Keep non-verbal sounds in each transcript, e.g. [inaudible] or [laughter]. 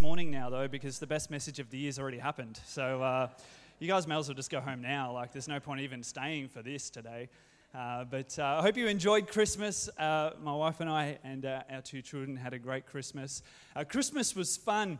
morning now, though, because the best message of the year's already happened. So uh, you guys may as well just go home now. Like, there's no point even staying for this today. Uh, but uh, I hope you enjoyed Christmas. Uh, my wife and I and uh, our two children had a great Christmas. Uh, Christmas was fun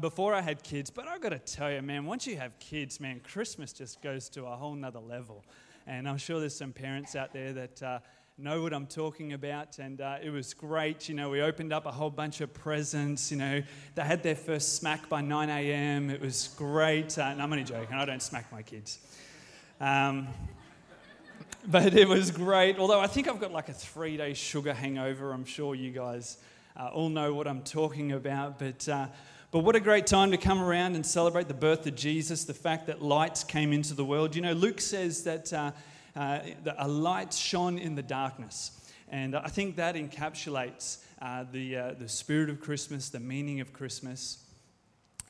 before I had kids, but I've got to tell you, man, once you have kids, man, Christmas just goes to a whole nother level. And I'm sure there's some parents out there that know what I'm talking about. And uh, it was great. You know, we opened up a whole bunch of presents. You know, they had their first smack by 9 a.m. It was great. Uh, and I'm only joking, I don't smack my kids. Um, [laughs] but it was great. Although I think I've got like a three day sugar hangover. I'm sure you guys uh, all know what I'm talking about. But, uh, but what a great time to come around and celebrate the birth of Jesus, the fact that lights came into the world. You know, Luke says that uh, uh, a light shone in the darkness. And I think that encapsulates uh, the, uh, the spirit of Christmas, the meaning of Christmas,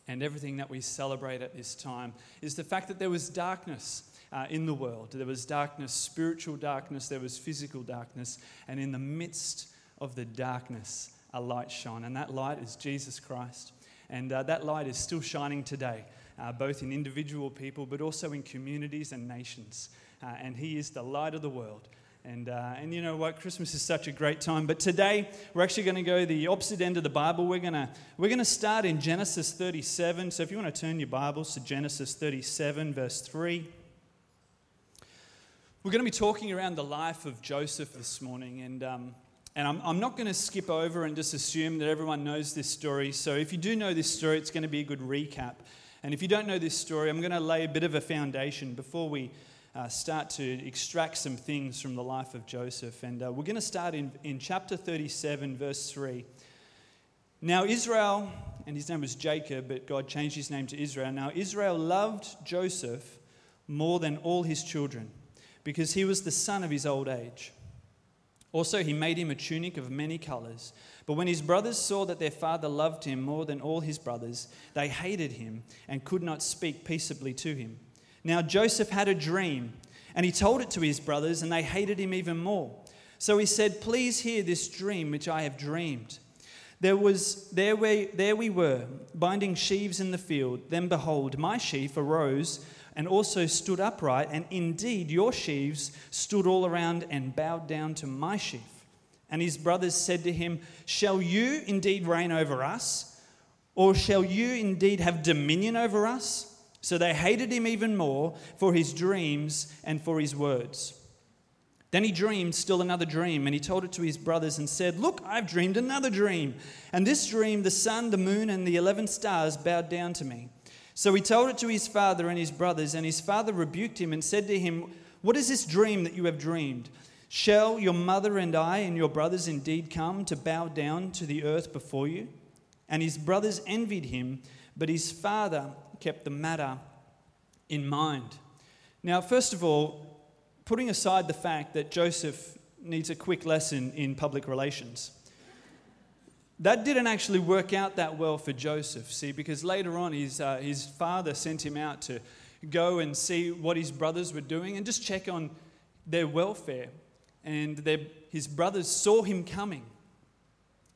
and everything that we celebrate at this time is the fact that there was darkness. Uh, in the world. There was darkness, spiritual darkness, there was physical darkness, and in the midst of the darkness, a light shone. And that light is Jesus Christ. And uh, that light is still shining today, uh, both in individual people, but also in communities and nations uh, and He is the light of the world. And, uh, and you know what? Christmas is such a great time. But today, we're actually going to go the opposite end of the Bible. We're going we're to start in Genesis 37. So if you want to turn your Bibles to Genesis 37, verse 3. We're going to be talking around the life of Joseph this morning. And, um, and I'm, I'm not going to skip over and just assume that everyone knows this story. So if you do know this story, it's going to be a good recap. And if you don't know this story, I'm going to lay a bit of a foundation before we uh, start to extract some things from the life of Joseph. And uh, we're going to start in, in chapter 37, verse 3. Now, Israel, and his name was Jacob, but God changed his name to Israel. Now, Israel loved Joseph more than all his children because he was the son of his old age. Also, he made him a tunic of many colors. But when his brothers saw that their father loved him more than all his brothers, they hated him and could not speak peaceably to him. Now Joseph had a dream, and he told it to his brothers, and they hated him even more. So he said, Please hear this dream which I have dreamed. There was there we, there we were, binding sheaves in the field. Then behold, my sheaf arose and also stood upright, and indeed your sheaves stood all around and bowed down to my sheaf. And his brothers said to him, Shall you indeed reign over us? Or shall you indeed have dominion over us? So they hated him even more for his dreams and for his words. Then he dreamed still another dream, and he told it to his brothers and said, Look, I've dreamed another dream. And this dream, the sun, the moon, and the eleven stars bowed down to me. So he told it to his father and his brothers, and his father rebuked him and said to him, What is this dream that you have dreamed? Shall your mother and I and your brothers indeed come to bow down to the earth before you? And his brothers envied him, but his father kept the matter in mind. Now, first of all, putting aside the fact that Joseph needs a quick lesson in public relations, that didn't actually work out that well for Joseph, see, because later on his, uh, his father sent him out to go and see what his brothers were doing and just check on their welfare. And their, his brothers saw him coming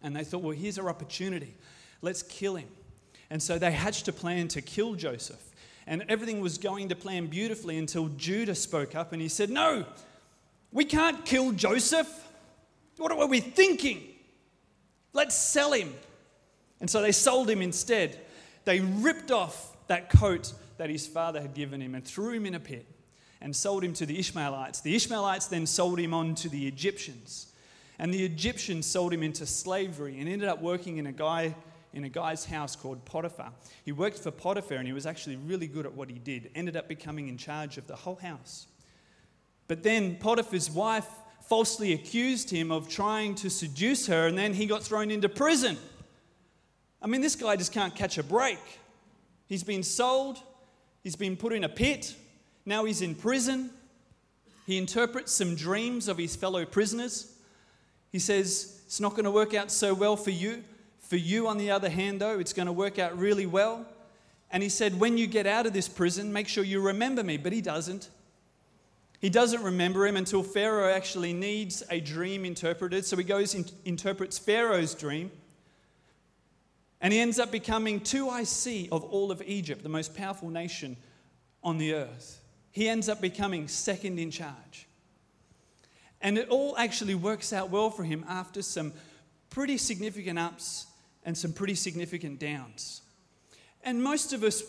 and they thought, well, here's our opportunity. Let's kill him. And so they hatched a plan to kill Joseph. And everything was going to plan beautifully until Judah spoke up and he said, No, we can't kill Joseph. What are we thinking? Let's sell him. And so they sold him instead. They ripped off that coat that his father had given him and threw him in a pit and sold him to the Ishmaelites. The Ishmaelites then sold him on to the Egyptians. And the Egyptians sold him into slavery and ended up working in a guy in a guy's house called Potiphar. He worked for Potiphar and he was actually really good at what he did, ended up becoming in charge of the whole house. But then Potiphar's wife falsely accused him of trying to seduce her, and then he got thrown into prison. I mean, this guy just can't catch a break. He's been sold, he's been put in a pit, now he's in prison. He interprets some dreams of his fellow prisoners. He says, It's not going to work out so well for you. For you, on the other hand, though, it's going to work out really well. And he said, When you get out of this prison, make sure you remember me. But he doesn't. He doesn't remember him until Pharaoh actually needs a dream interpreted. So he goes and interprets Pharaoh's dream. And he ends up becoming 2IC of all of Egypt, the most powerful nation on the earth. He ends up becoming second in charge. And it all actually works out well for him after some pretty significant ups and some pretty significant downs. And most of us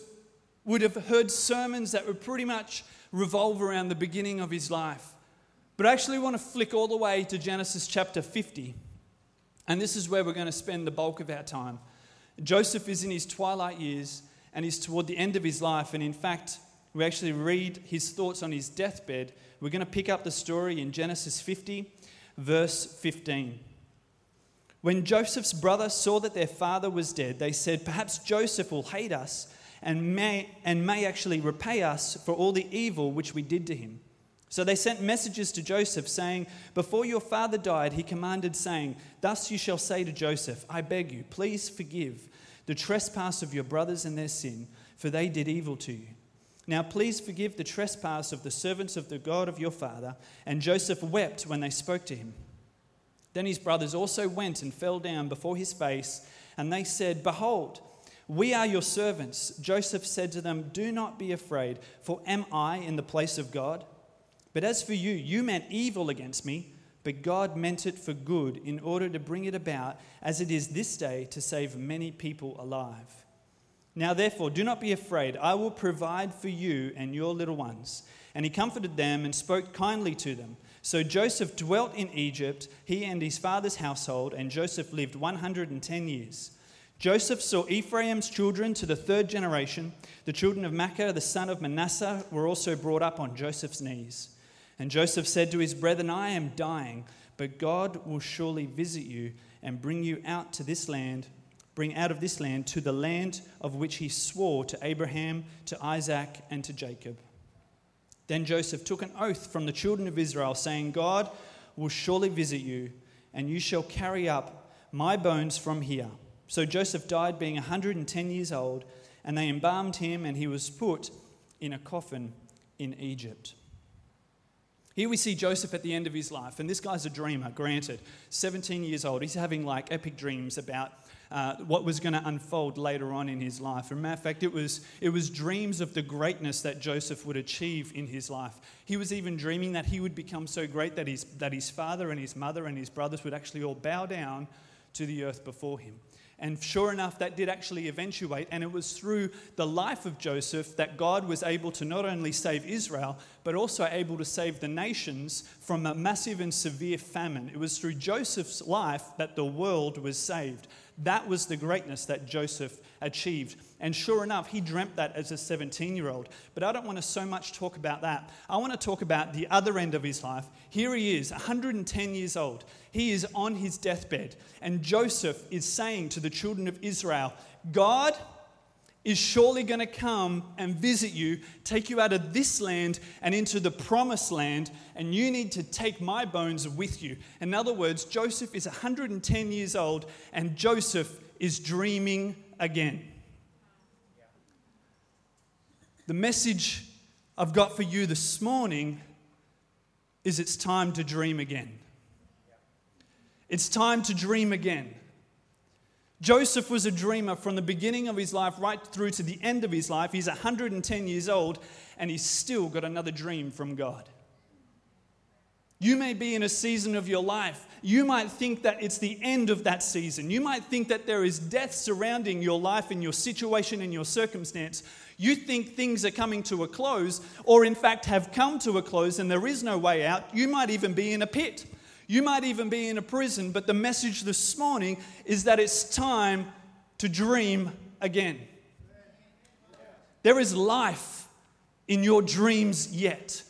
would have heard sermons that would pretty much revolve around the beginning of his life. But I actually want to flick all the way to Genesis chapter 50. And this is where we're going to spend the bulk of our time. Joseph is in his twilight years and he's toward the end of his life. And in fact, we actually read his thoughts on his deathbed. We're going to pick up the story in Genesis 50, verse 15. When Joseph's brothers saw that their father was dead, they said, Perhaps Joseph will hate us and may, and may actually repay us for all the evil which we did to him. So they sent messages to Joseph, saying, Before your father died, he commanded, saying, Thus you shall say to Joseph, I beg you, please forgive the trespass of your brothers and their sin, for they did evil to you. Now please forgive the trespass of the servants of the God of your father. And Joseph wept when they spoke to him. Then his brothers also went and fell down before his face, and they said, Behold, we are your servants. Joseph said to them, Do not be afraid, for am I in the place of God? But as for you, you meant evil against me, but God meant it for good in order to bring it about, as it is this day, to save many people alive. Now, therefore, do not be afraid. I will provide for you and your little ones. And he comforted them and spoke kindly to them. So Joseph dwelt in Egypt, he and his father's household, and Joseph lived 110 years. Joseph saw Ephraim's children to the third generation. The children of Machir, the son of Manasseh, were also brought up on Joseph's knees. And Joseph said to his brethren, I am dying, but God will surely visit you and bring you out to this land, bring out of this land to the land of which he swore to Abraham, to Isaac, and to Jacob. Then Joseph took an oath from the children of Israel, saying, God will surely visit you, and you shall carry up my bones from here. So Joseph died, being 110 years old, and they embalmed him, and he was put in a coffin in Egypt. Here we see Joseph at the end of his life, and this guy's a dreamer, granted. 17 years old. He's having like epic dreams about uh, what was going to unfold later on in his life. As a matter of fact, it was, it was dreams of the greatness that Joseph would achieve in his life. He was even dreaming that he would become so great that his, that his father and his mother and his brothers would actually all bow down to the earth before him. And sure enough, that did actually eventuate. And it was through the life of Joseph that God was able to not only save Israel, but also able to save the nations from a massive and severe famine. It was through Joseph's life that the world was saved. That was the greatness that Joseph achieved. And sure enough, he dreamt that as a 17 year old. But I don't want to so much talk about that. I want to talk about the other end of his life. Here he is, 110 years old. He is on his deathbed. And Joseph is saying to the children of Israel, God is surely going to come and visit you, take you out of this land and into the promised land, and you need to take my bones with you. In other words, Joseph is 110 years old, and Joseph is dreaming again. The message I've got for you this morning is it's time to dream again. It's time to dream again. Joseph was a dreamer from the beginning of his life right through to the end of his life. He's 110 years old and he's still got another dream from God. You may be in a season of your life. You might think that it's the end of that season. You might think that there is death surrounding your life and your situation and your circumstance. You think things are coming to a close, or in fact have come to a close and there is no way out. You might even be in a pit. You might even be in a prison. But the message this morning is that it's time to dream again. There is life in your dreams yet.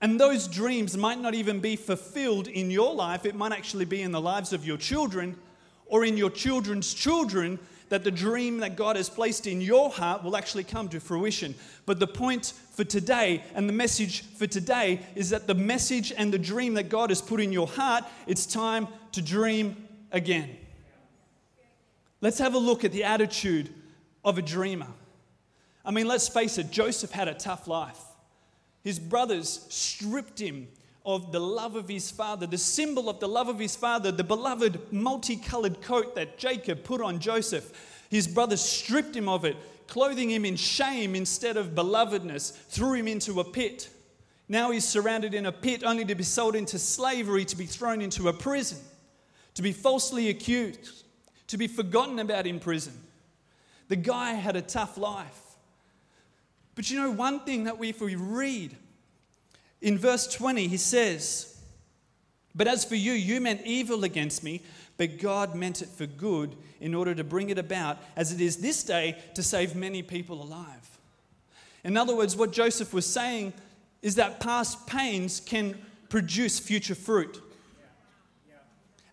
And those dreams might not even be fulfilled in your life, it might actually be in the lives of your children or in your children's children that the dream that God has placed in your heart will actually come to fruition. But the point for today and the message for today is that the message and the dream that God has put in your heart, it's time to dream again. Let's have a look at the attitude of a dreamer. I mean, let's face it, Joseph had a tough life. His brothers stripped him of the love of his father, the symbol of the love of his father, the beloved multicolored coat that Jacob put on Joseph. His brothers stripped him of it, clothing him in shame instead of belovedness, threw him into a pit. Now he's surrounded in a pit only to be sold into slavery, to be thrown into a prison, to be falsely accused, to be forgotten about in prison. The guy had a tough life. But you know, one thing that we, if we read in verse 20, he says, But as for you, you meant evil against me, but God meant it for good in order to bring it about, as it is this day, to save many people alive. In other words, what Joseph was saying is that past pains can produce future fruit.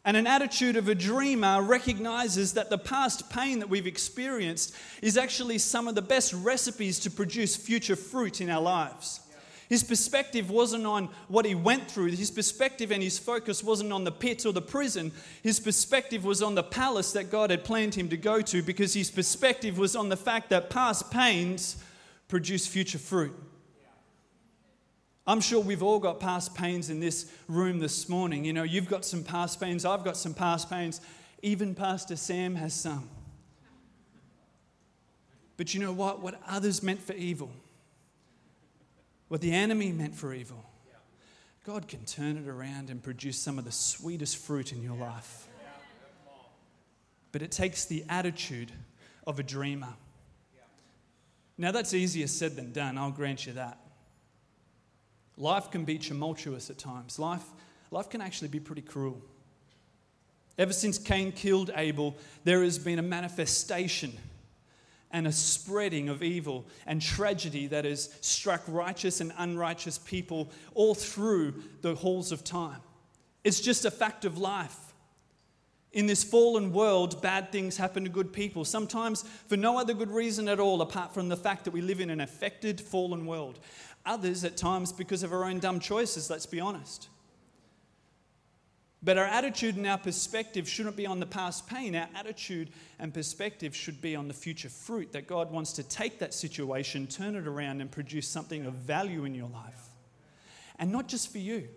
And an attitude of a dreamer recognizes that the past pain that we've experienced is actually some of the best recipes to produce future fruit in our lives. His perspective wasn't on what he went through. His perspective and his focus wasn't on the pit or the prison. His perspective was on the palace that God had planned him to go to because his perspective was on the fact that past pains produce future fruit. I'm sure we've all got past pains in this room this morning. You know, you've got some past pains, I've got some past pains, even Pastor Sam has some. But you know what? What others meant for evil, what the enemy meant for evil, God can turn it around and produce some of the sweetest fruit in your life. But it takes the attitude of a dreamer. Now, that's easier said than done, I'll grant you that. Life can be tumultuous at times. Life, life can actually be pretty cruel. Ever since Cain killed Abel, there has been a manifestation and a spreading of evil and tragedy that has struck righteous and unrighteous people all through the halls of time. It's just a fact of life. In this fallen world, bad things happen to good people, sometimes for no other good reason at all, apart from the fact that we live in an affected, fallen world. Others at times because of our own dumb choices, let's be honest. But our attitude and our perspective shouldn't be on the past pain. Our attitude and perspective should be on the future fruit that God wants to take that situation, turn it around, and produce something of value in your life. And not just for you.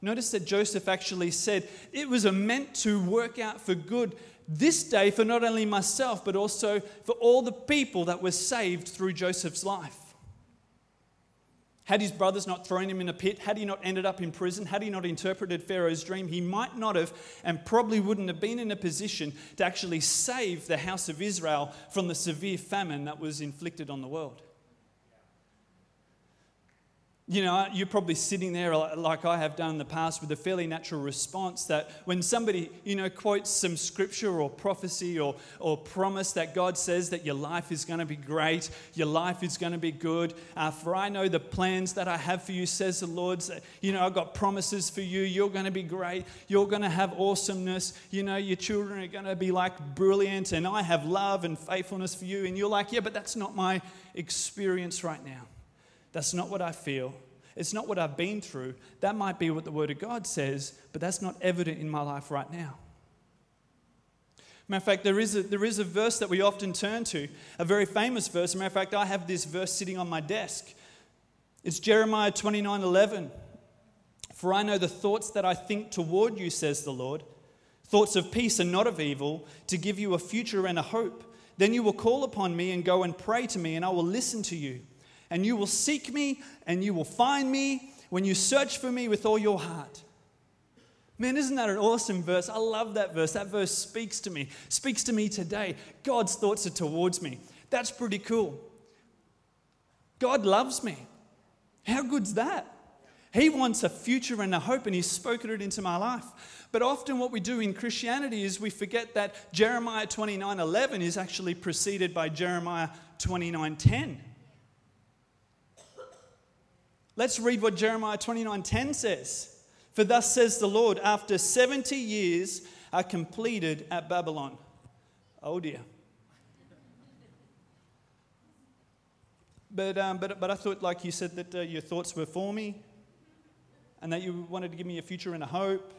Notice that Joseph actually said, It was meant to work out for good this day for not only myself, but also for all the people that were saved through Joseph's life. Had his brothers not thrown him in a pit, had he not ended up in prison, had he not interpreted Pharaoh's dream, he might not have and probably wouldn't have been in a position to actually save the house of Israel from the severe famine that was inflicted on the world. You know, you're probably sitting there like I have done in the past with a fairly natural response that when somebody, you know, quotes some scripture or prophecy or, or promise that God says that your life is going to be great, your life is going to be good. Uh, for I know the plans that I have for you, says the Lord. You know, I've got promises for you. You're going to be great. You're going to have awesomeness. You know, your children are going to be like brilliant. And I have love and faithfulness for you. And you're like, yeah, but that's not my experience right now. That's not what I feel. It's not what I've been through. That might be what the Word of God says, but that's not evident in my life right now. Matter of fact, there is, a, there is a verse that we often turn to, a very famous verse. Matter of fact, I have this verse sitting on my desk. It's Jeremiah 29 11. For I know the thoughts that I think toward you, says the Lord, thoughts of peace and not of evil, to give you a future and a hope. Then you will call upon me and go and pray to me, and I will listen to you and you will seek me and you will find me when you search for me with all your heart. Man, isn't that an awesome verse? I love that verse. That verse speaks to me, speaks to me today. God's thoughts are towards me. That's pretty cool. God loves me. How good's that? He wants a future and a hope, and He's spoken it into my life. But often, what we do in Christianity is we forget that Jeremiah 29 11 is actually preceded by Jeremiah 29 10. Let's read what Jeremiah 29:10 says. For thus says the Lord, after 70 years are completed at Babylon. Oh dear. But, um, but, but I thought, like you said, that uh, your thoughts were for me and that you wanted to give me a future and a hope.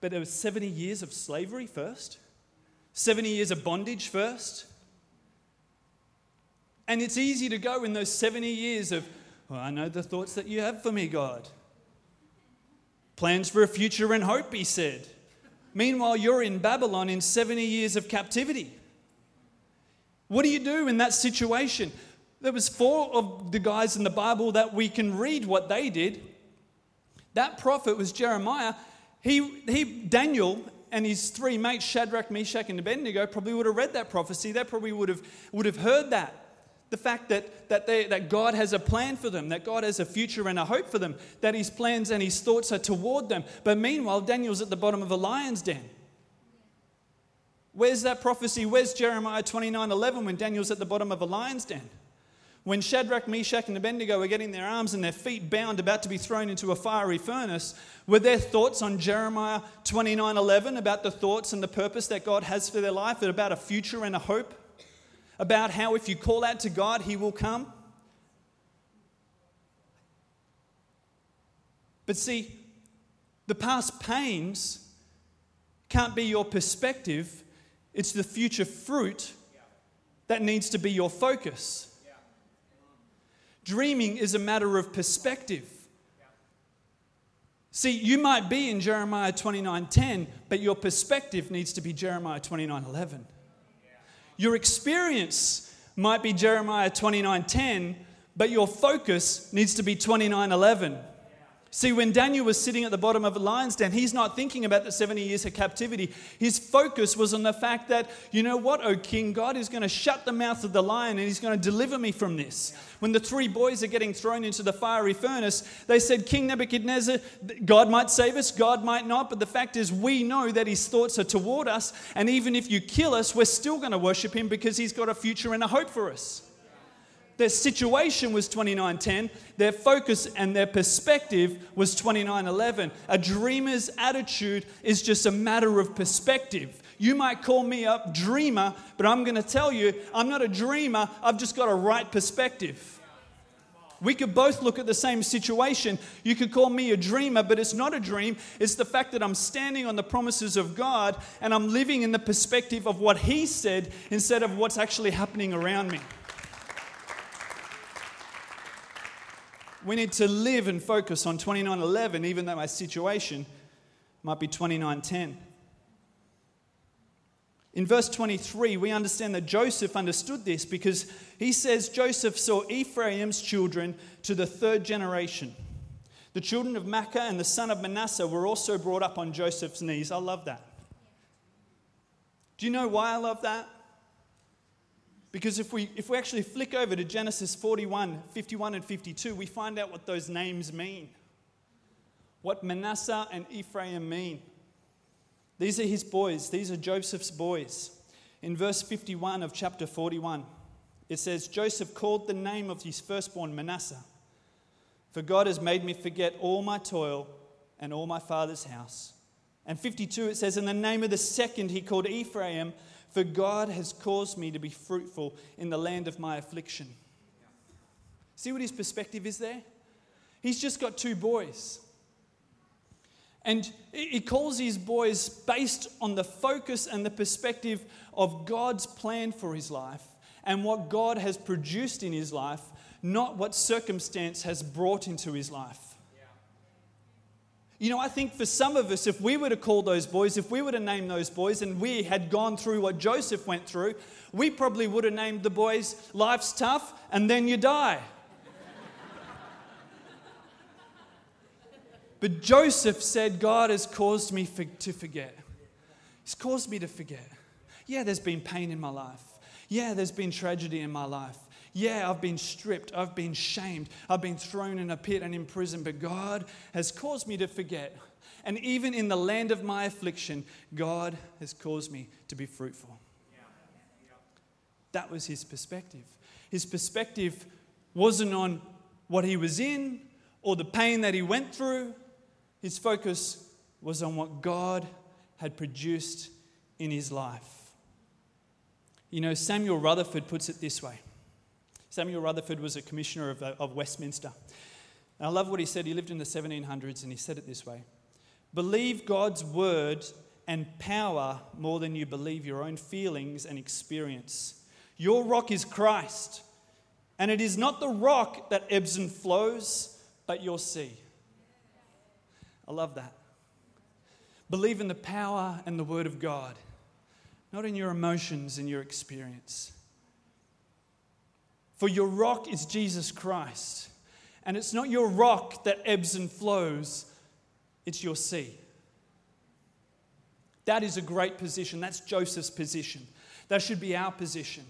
But it was 70 years of slavery first, 70 years of bondage first. And it's easy to go in those 70 years of Well, I know the thoughts that you have for me, God. Plans for a future and hope, he said. Meanwhile, you're in Babylon in 70 years of captivity. What do you do in that situation? There was four of the guys in the Bible that we can read what they did. That prophet was Jeremiah. He, he Daniel and his three mates, Shadrach, Meshach, and Abednego, probably would have read that prophecy. They probably would have, would have heard that. The fact that, that, they, that God has a plan for them, that God has a future and a hope for them, that his plans and his thoughts are toward them. But meanwhile, Daniel's at the bottom of a lion's den. Where's that prophecy? Where's Jeremiah 29 11 when Daniel's at the bottom of a lion's den? When Shadrach, Meshach, and Abednego were getting their arms and their feet bound, about to be thrown into a fiery furnace, were their thoughts on Jeremiah 29 11 about the thoughts and the purpose that God has for their life, about a future and a hope? About how if you call out to God, He will come? But see, the past pains can't be your perspective, it's the future fruit that needs to be your focus. Dreaming is a matter of perspective. See, you might be in Jeremiah 29:10, but your perspective needs to be Jeremiah 29:11. Your experience might be Jeremiah 29:10, but your focus needs to be 29:11. See, when Daniel was sitting at the bottom of a lion's den, he's not thinking about the 70 years of captivity. His focus was on the fact that, you know what, O king, God is going to shut the mouth of the lion and he's going to deliver me from this. When the three boys are getting thrown into the fiery furnace, they said, King Nebuchadnezzar, God might save us, God might not, but the fact is, we know that his thoughts are toward us, and even if you kill us, we're still going to worship him because he's got a future and a hope for us. Their situation was 2910. Their focus and their perspective was 2911. A dreamer's attitude is just a matter of perspective. You might call me a dreamer, but I'm going to tell you, I'm not a dreamer. I've just got a right perspective. We could both look at the same situation. You could call me a dreamer, but it's not a dream. It's the fact that I'm standing on the promises of God and I'm living in the perspective of what He said instead of what's actually happening around me. We need to live and focus on 2911, even though my situation might be 2910. In verse 23, we understand that Joseph understood this because he says Joseph saw Ephraim's children to the third generation. The children of Machir and the son of Manasseh were also brought up on Joseph's knees. I love that. Do you know why I love that? Because if we, if we actually flick over to Genesis 41, 51, and 52, we find out what those names mean. What Manasseh and Ephraim mean. These are his boys, these are Joseph's boys. In verse 51 of chapter 41, it says, Joseph called the name of his firstborn Manasseh, for God has made me forget all my toil and all my father's house. And 52, it says, In the name of the second, he called Ephraim, for God has caused me to be fruitful in the land of my affliction. See what his perspective is there? He's just got two boys. And he calls his boys based on the focus and the perspective of God's plan for his life and what God has produced in his life, not what circumstance has brought into his life. You know, I think for some of us, if we were to call those boys, if we were to name those boys, and we had gone through what Joseph went through, we probably would have named the boys Life's Tough and Then You Die. [laughs] but Joseph said, God has caused me for, to forget. He's caused me to forget. Yeah, there's been pain in my life. Yeah, there's been tragedy in my life. Yeah, I've been stripped, I've been shamed, I've been thrown in a pit and in prison, but God has caused me to forget. And even in the land of my affliction, God has caused me to be fruitful. That was his perspective. His perspective wasn't on what he was in or the pain that he went through. His focus was on what God had produced in his life. You know, Samuel Rutherford puts it this way Samuel Rutherford was a commissioner of, uh, of Westminster. And I love what he said. He lived in the 1700s and he said it this way Believe God's word and power more than you believe your own feelings and experience. Your rock is Christ. And it is not the rock that ebbs and flows, but your sea. I love that. Believe in the power and the word of God, not in your emotions and your experience. For your rock is Jesus Christ. And it's not your rock that ebbs and flows, it's your sea. That is a great position. That's Joseph's position. That should be our position.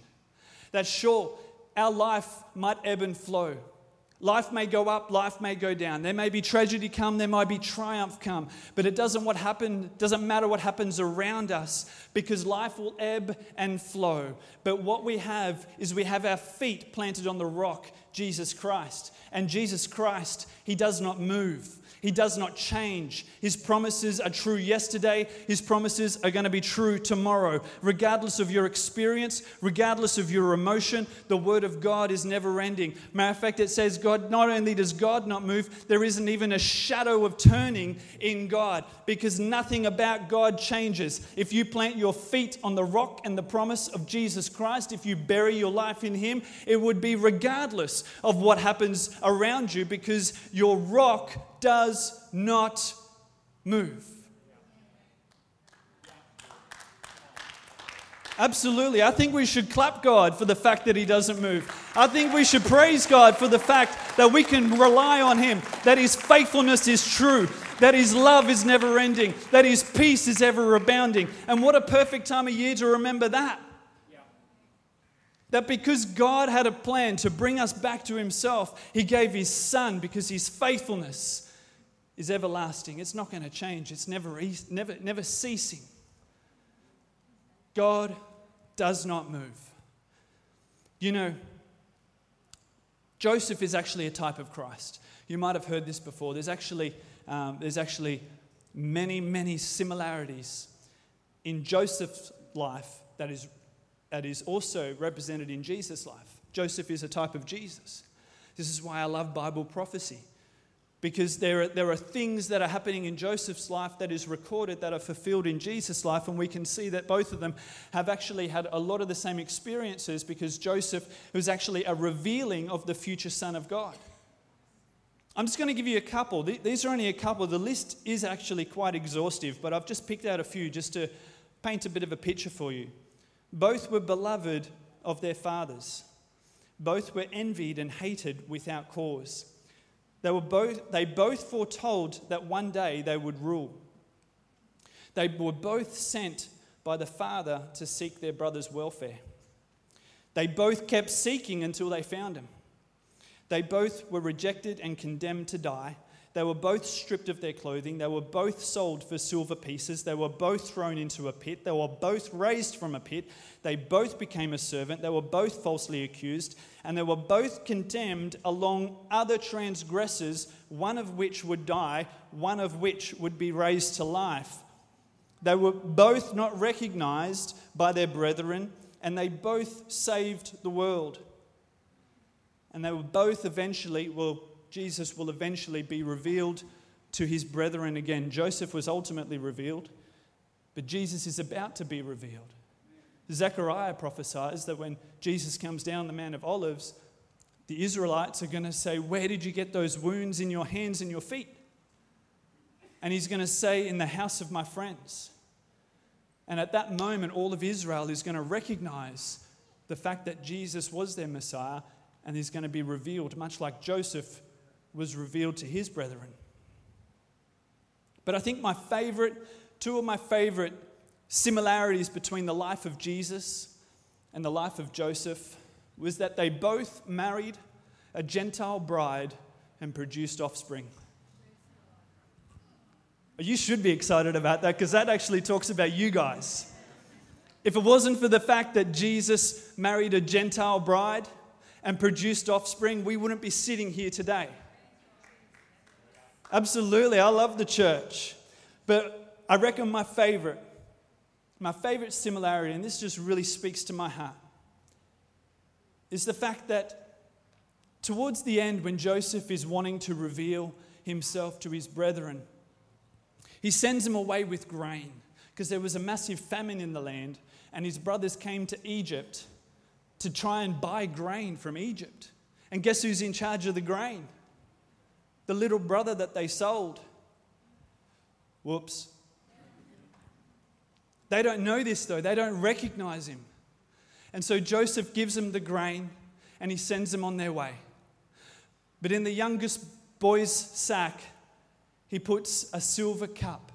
That sure, our life might ebb and flow. Life may go up, life may go down. There may be tragedy come, there might be triumph come, but it doesn't what happen doesn't matter what happens around us because life will ebb and flow. But what we have is we have our feet planted on the rock, Jesus Christ. And Jesus Christ, he does not move. He does not change. His promises are true yesterday. His promises are going to be true tomorrow. Regardless of your experience, regardless of your emotion, the Word of God is never ending. Matter of fact, it says, God, not only does God not move, there isn't even a shadow of turning in God because nothing about God changes. If you plant your feet on the rock and the promise of Jesus Christ, if you bury your life in Him, it would be regardless of what happens around you because your rock does not move. Absolutely. I think we should clap God for the fact that He doesn't move. I think we should praise God for the fact that we can rely on Him, that His faithfulness is true, that His love is never ending, that His peace is ever abounding. And what a perfect time of year to remember that. That because God had a plan to bring us back to Himself, He gave His Son because His faithfulness is everlasting. It's not going to change, it's never, never, never ceasing. God does not move. You know, Joseph is actually a type of Christ. You might have heard this before. There's actually, um, there's actually many, many similarities in Joseph's life that is, that is also represented in Jesus' life. Joseph is a type of Jesus. This is why I love Bible prophecy because there are, there are things that are happening in Joseph's life that is recorded that are fulfilled in Jesus' life, and we can see that both of them have actually had a lot of the same experiences because Joseph was actually a revealing of the future Son of God. I'm just going to give you a couple. These are only a couple. The list is actually quite exhaustive, but I've just picked out a few just to paint a bit of a picture for you. Both were beloved of their fathers, both were envied and hated without cause. They, were both, they both foretold that one day they would rule. They were both sent by the Father to seek their brother's welfare. They both kept seeking until they found him. They both were rejected and condemned to die. They were both stripped of their clothing. They were both sold for silver pieces. They were both thrown into a pit. They were both raised from a pit. They both became a servant. They were both falsely accused. And they were both condemned along other transgressors, one of which would die, one of which would be raised to life. They were both not recognized by their brethren, and they both saved the world. And they were both eventually, well, Jesus will eventually be revealed to his brethren again. Joseph was ultimately revealed, but Jesus is about to be revealed. Zechariah prophesies that when Jesus comes down the Mount of Olives, the Israelites are going to say, Where did you get those wounds in your hands and your feet? And he's going to say, In the house of my friends. And at that moment, all of Israel is going to recognize the fact that Jesus was their Messiah and is going to be revealed, much like Joseph was revealed to his brethren. But I think my favorite, two of my favorite similarities between the life of Jesus and the life of Joseph was that they both married a Gentile bride and produced offspring. You should be excited about that because that actually talks about you guys. If it wasn't for the fact that Jesus married a Gentile bride and produced offspring, we wouldn't be sitting here today. Absolutely, I love the church. But I reckon my favorite, my favorite similarity, and this just really speaks to my heart, is the fact that towards the end, when Joseph is wanting to reveal himself to his brethren, he sends them away with grain because there was a massive famine in the land, and his brothers came to Egypt to try and buy grain from Egypt And guess who's in charge of the grain? The little brother that they sold. Whoops. They don't know this though, they don't recognize him. And so Joseph gives them the grain and he sends them on their way. But in the youngest boy's sack, he puts a silver cup.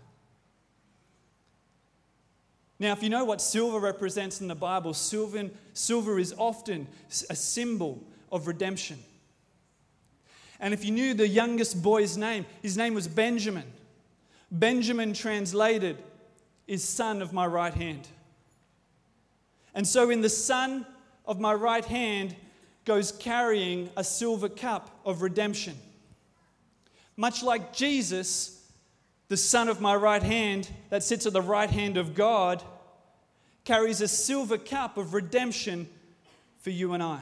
Now, if you know what silver represents in the Bible, silver, silver is often a symbol of redemption. And if you knew the youngest boy's name, his name was Benjamin. Benjamin translated is son of my right hand. And so, in the son of my right hand goes carrying a silver cup of redemption. Much like Jesus, the son of my right hand that sits at the right hand of God, carries a silver cup of redemption for you and I.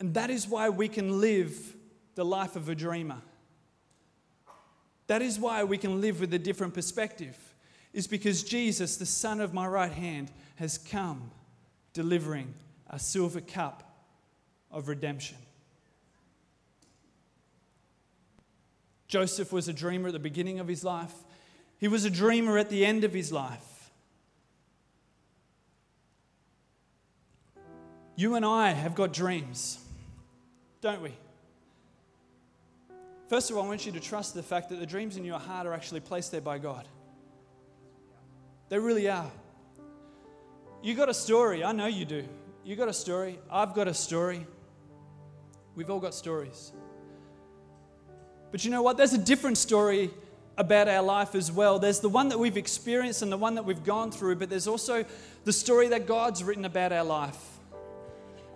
And that is why we can live the life of a dreamer. That is why we can live with a different perspective, is because Jesus, the Son of my right hand, has come delivering a silver cup of redemption. Joseph was a dreamer at the beginning of his life, he was a dreamer at the end of his life. You and I have got dreams, don't we? First of all, I want you to trust the fact that the dreams in your heart are actually placed there by God. They really are. You got a story. I know you do. You got a story. I've got a story. We've all got stories. But you know what? There's a different story about our life as well. There's the one that we've experienced and the one that we've gone through, but there's also the story that God's written about our life.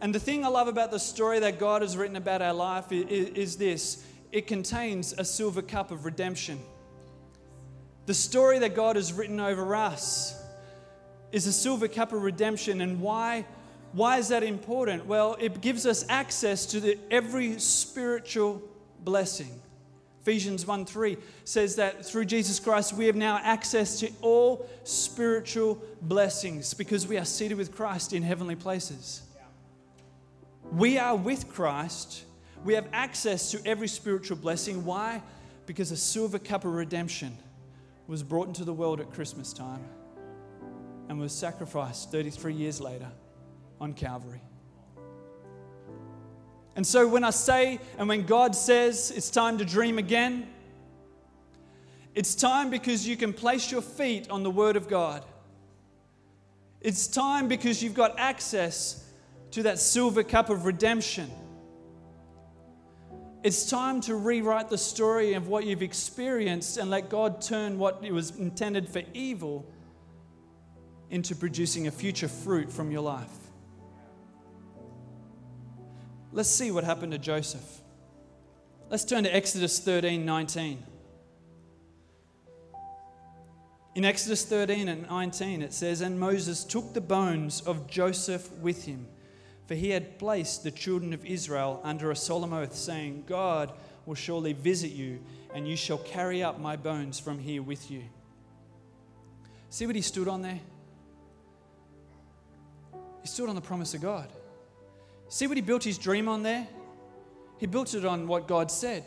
And the thing I love about the story that God has written about our life is, is this it contains a silver cup of redemption. The story that God has written over us is a silver cup of redemption. And why, why is that important? Well, it gives us access to the, every spiritual blessing. Ephesians 1 3 says that through Jesus Christ, we have now access to all spiritual blessings because we are seated with Christ in heavenly places. We are with Christ we have access to every spiritual blessing. Why? Because a silver cup of redemption was brought into the world at Christmas time and was sacrificed 33 years later on Calvary. And so when I say and when God says it's time to dream again, it's time because you can place your feet on the Word of God. It's time because you've got access to that silver cup of redemption. It's time to rewrite the story of what you've experienced and let God turn what was intended for evil into producing a future fruit from your life. Let's see what happened to Joseph. Let's turn to Exodus 13 19. In Exodus 13 and 19, it says, And Moses took the bones of Joseph with him for he had placed the children of Israel under a solemn oath, saying, God will surely visit you, and you shall carry up my bones from here with you. See what he stood on there? He stood on the promise of God. See what he built his dream on there? He built it on what God said.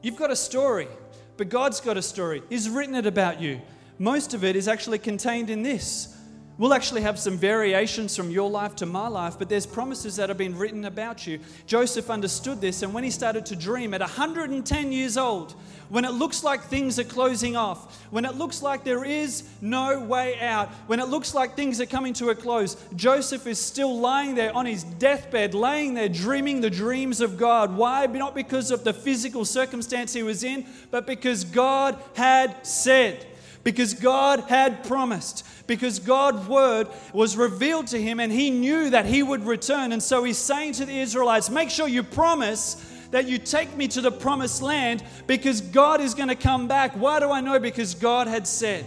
You've got a story, but God's got a story. He's written it about you. Most of it is actually contained in this We'll actually have some variations from your life to my life, but there's promises that have been written about you. Joseph understood this, and when he started to dream at 110 years old, when it looks like things are closing off, when it looks like there is no way out, when it looks like things are coming to a close, Joseph is still lying there on his deathbed, laying there dreaming the dreams of God. Why? Not because of the physical circumstance he was in, but because God had said because God had promised, because God's word was revealed to him and he knew that he would return. And so he's saying to the Israelites, Make sure you promise that you take me to the promised land because God is going to come back. Why do I know? Because God had said.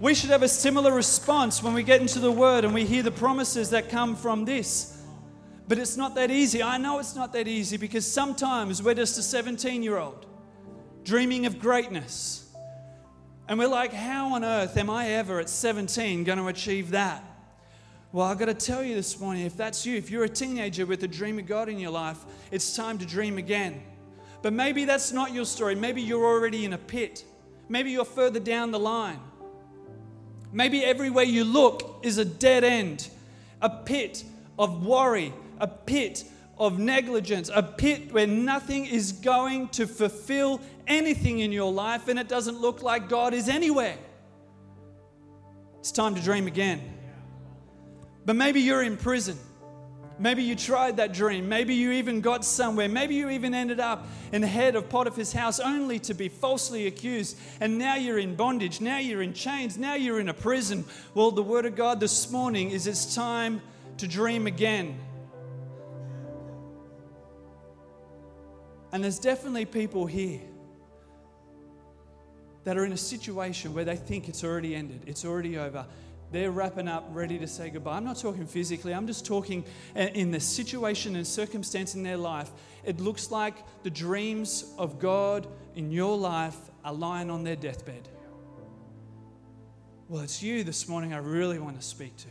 We should have a similar response when we get into the word and we hear the promises that come from this. But it's not that easy. I know it's not that easy because sometimes we're just a 17 year old dreaming of greatness and we're like, how on earth am I ever at 17 going to achieve that? Well, I've got to tell you this morning if that's you, if you're a teenager with a dream of God in your life, it's time to dream again. But maybe that's not your story. Maybe you're already in a pit. Maybe you're further down the line. Maybe everywhere you look is a dead end, a pit of worry, a pit of negligence, a pit where nothing is going to fulfill anything in your life and it doesn't look like God is anywhere. It's time to dream again. But maybe you're in prison. Maybe you tried that dream. Maybe you even got somewhere. Maybe you even ended up in the head of Potiphar's house only to be falsely accused. And now you're in bondage. Now you're in chains. Now you're in a prison. Well, the word of God this morning is it's time to dream again. And there's definitely people here that are in a situation where they think it's already ended, it's already over they're wrapping up, ready to say goodbye. I'm not talking physically, I'm just talking eh, in the situation and circumstance in their life. It looks like the dreams of God in your life are lying on their deathbed. Well, it's you this morning I really want to speak to.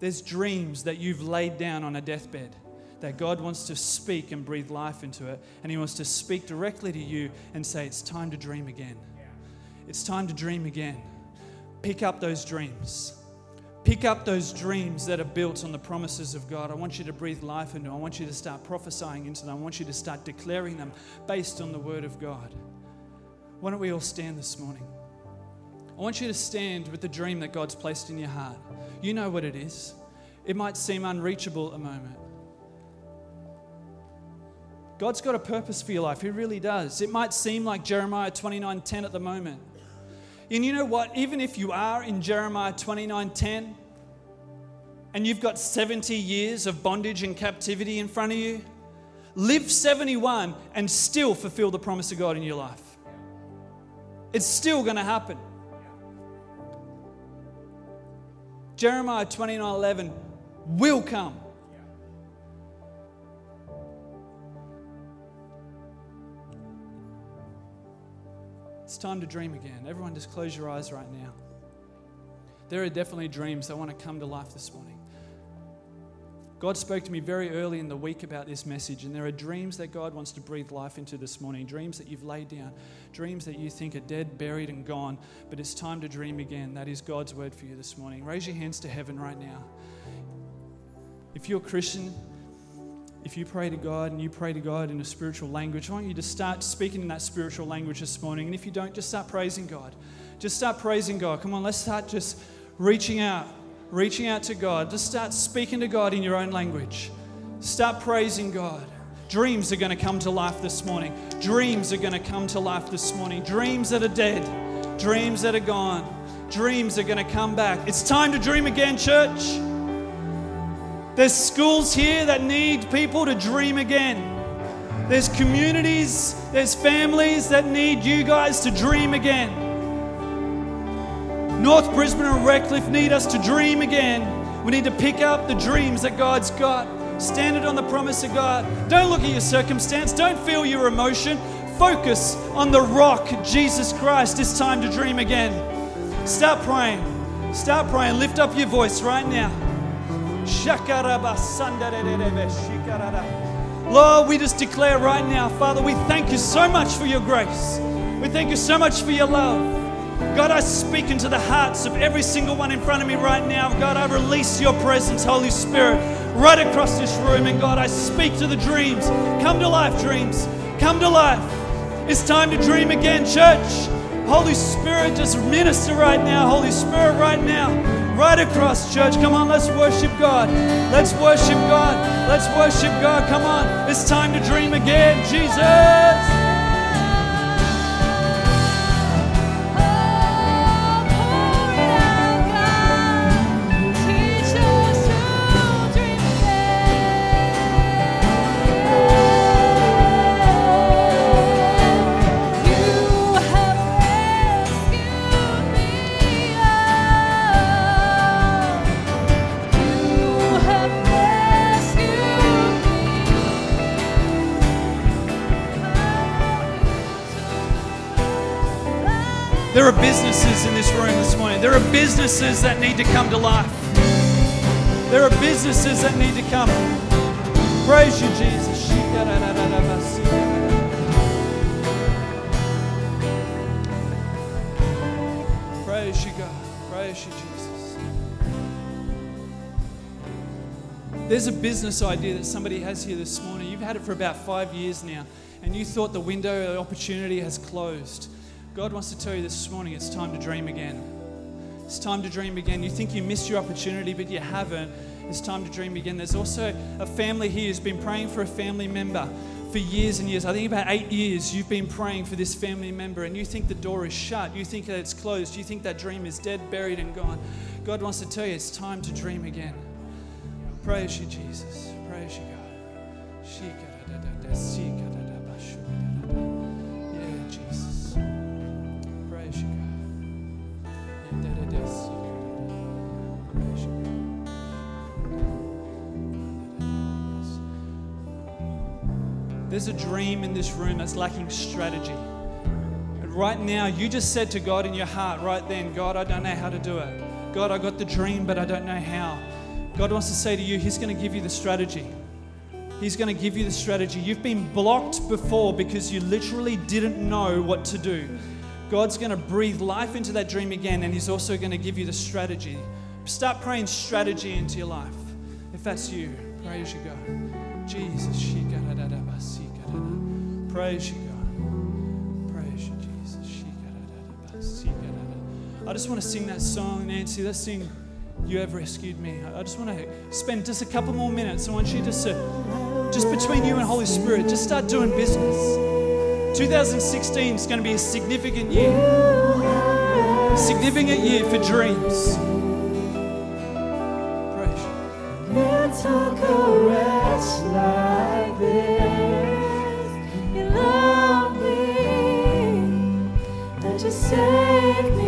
There's dreams that you've laid down on a deathbed that God wants to speak and breathe life into it. And He wants to speak directly to you and say, It's time to dream again. It's time to dream again. Pick up those dreams. Pick up those dreams that are built on the promises of God. I want you to breathe life into them. I want you to start prophesying into them. I want you to start declaring them based on the Word of God. Why don't we all stand this morning? I want you to stand with the dream that God's placed in your heart. You know what it is. It might seem unreachable the moment. God's got a purpose for your life. He really does. It might seem like Jeremiah 29:10 at the moment. And you know what? Even if you are in Jeremiah 29:10 and you've got 70 years of bondage and captivity in front of you, live 71 and still fulfill the promise of God in your life. It's still going to happen. Jeremiah 29:11 will come. It's time to dream again. Everyone, just close your eyes right now. There are definitely dreams that want to come to life this morning. God spoke to me very early in the week about this message, and there are dreams that God wants to breathe life into this morning. Dreams that you've laid down, dreams that you think are dead, buried, and gone, but it's time to dream again. That is God's word for you this morning. Raise your hands to heaven right now. If you're a Christian, if you pray to God and you pray to God in a spiritual language, I want you to start speaking in that spiritual language this morning. And if you don't, just start praising God. Just start praising God. Come on, let's start just reaching out, reaching out to God. Just start speaking to God in your own language. Start praising God. Dreams are going to come to life this morning. Dreams are going to come to life this morning. Dreams that are dead, dreams that are gone, dreams are going to come back. It's time to dream again, church. There's schools here that need people to dream again. There's communities, there's families that need you guys to dream again. North Brisbane and Redcliffe need us to dream again. We need to pick up the dreams that God's got. Stand it on the promise of God. Don't look at your circumstance. Don't feel your emotion. Focus on the rock, Jesus Christ. It's time to dream again. Start praying. Start praying. Lift up your voice right now. Lord, we just declare right now, Father, we thank you so much for your grace. We thank you so much for your love. God, I speak into the hearts of every single one in front of me right now. God, I release your presence, Holy Spirit, right across this room. And God, I speak to the dreams. Come to life, dreams. Come to life. It's time to dream again, church. Holy Spirit, just minister right now. Holy Spirit, right now right across, church. Come on, let's worship God. Let's worship God. Let's worship God. Come on, it's time to dream again. Jesus. Businesses that need to come to life. There are businesses that need to come. Praise you, Jesus. Praise you, God. Praise you, Jesus. There's a business idea that somebody has here this morning. You've had it for about five years now, and you thought the window of opportunity has closed. God wants to tell you this morning it's time to dream again. It's time to dream again. You think you missed your opportunity, but you haven't. It's time to dream again. There's also a family here who's been praying for a family member for years and years. I think about eight years you've been praying for this family member, and you think the door is shut. You think that it's closed. You think that dream is dead, buried, and gone. God wants to tell you it's time to dream again. Praise you, Jesus. Praise you, God. There's a dream in this room that's lacking strategy. And right now, you just said to God in your heart, right then, God, I don't know how to do it. God, I got the dream, but I don't know how. God wants to say to you, He's going to give you the strategy. He's going to give you the strategy. You've been blocked before because you literally didn't know what to do. God's going to breathe life into that dream again, and He's also going to give you the strategy. Start praying strategy into your life. If that's you, praise you, God. Jesus. Praise you, God. Praise you, Jesus. I just want to sing that song, Nancy. Let's sing You Have Rescued Me. I just want to spend just a couple more minutes. I want you just to, just between you and Holy Spirit, just start doing business. 2016 is going to be a significant year. A significant year for dreams. Praise you. Let's save me.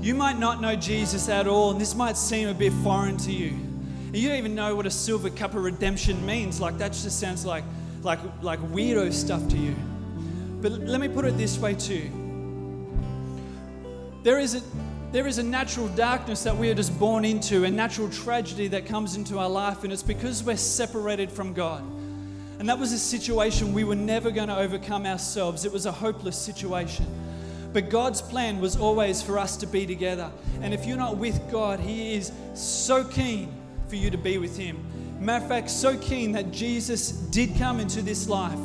You might not know Jesus at all, and this might seem a bit foreign to you. And you don't even know what a silver cup of redemption means. Like that just sounds like like like weirdo stuff to you. But let me put it this way too. There is a there is a natural darkness that we are just born into, a natural tragedy that comes into our life, and it's because we're separated from God. And that was a situation we were never going to overcome ourselves. It was a hopeless situation. But God's plan was always for us to be together. And if you're not with God, He is so keen for you to be with Him. Matter of fact, so keen that Jesus did come into this life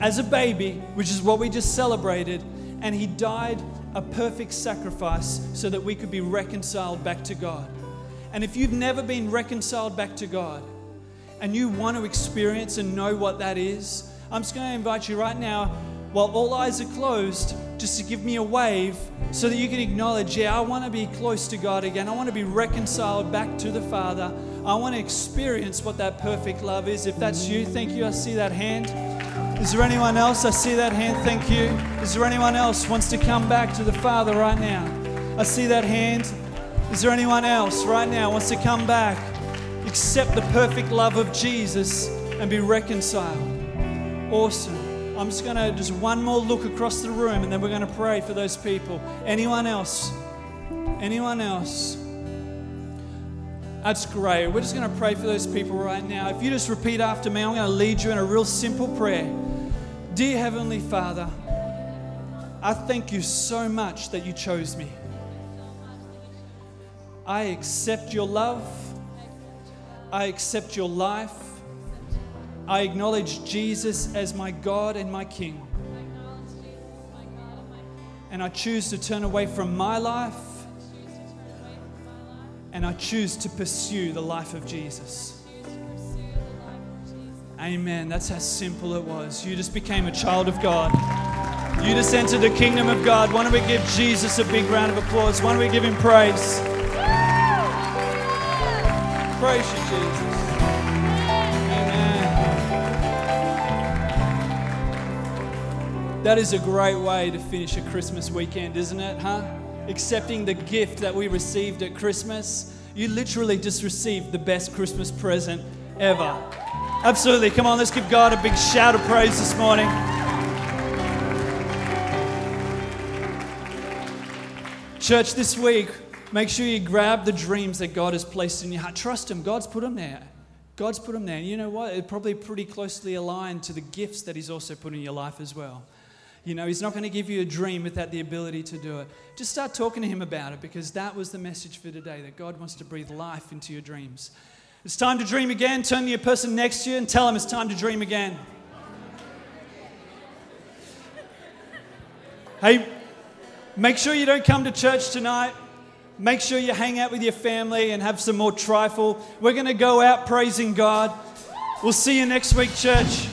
as a baby, which is what we just celebrated, and He died a perfect sacrifice so that we could be reconciled back to God. And if you've never been reconciled back to God and you want to experience and know what that is, I'm just going to invite you right now while all eyes are closed, just to give me a wave so that you can acknowledge, yeah, I want to be close to God again. I want to be reconciled back to the Father. I want to experience what that perfect love is. If that's you, thank you. I see that hand. Is there anyone else? I see that hand. Thank you. Is there anyone else wants to come back to the Father right now? I see that hand. Is there anyone else right now wants to come back, accept the perfect love of Jesus, and be reconciled? Awesome. I'm just going to just one more look across the room and then we're going to pray for those people. Anyone else? Anyone else? That's great. We're just going to pray for those people right now. If you just repeat after me, I'm going to lead you in a real simple prayer. Dear Heavenly Father, I thank you so much that you chose me. I accept your love. I accept your life. I acknowledge Jesus as my God and my King. And I choose to turn away from my life and I choose to pursue the life of Jesus. Amen. That's how simple it was. You just became a child of God. You just entered the kingdom of God. Why don't we give Jesus a big round of applause? Why don't we give him praise? Praise you, Jesus. That is a great way to finish a Christmas weekend, isn't it, huh? Accepting the gift that we received at Christmas. You literally just received the best Christmas present ever. Absolutely. Come on, let's give God a big shout of praise this morning. Church, this week, make sure you grab the dreams that God has placed in your heart. Trust Him, God's put them there. God's put them there. And you know what? It's probably pretty closely aligned to the gifts that He's also put in your life as well. You know, He's not going to give you a dream without the ability to do it. Just start talking to Him about it because that was the message for today that God wants to breathe life into your dreams. It's time to dream again. Turn to your person next to you and tell them it's time to dream again. Hey, make sure you don't come to church tonight. Make sure you hang out with your family and have some more trifle. We're going to go out praising God. We'll see you next week, church.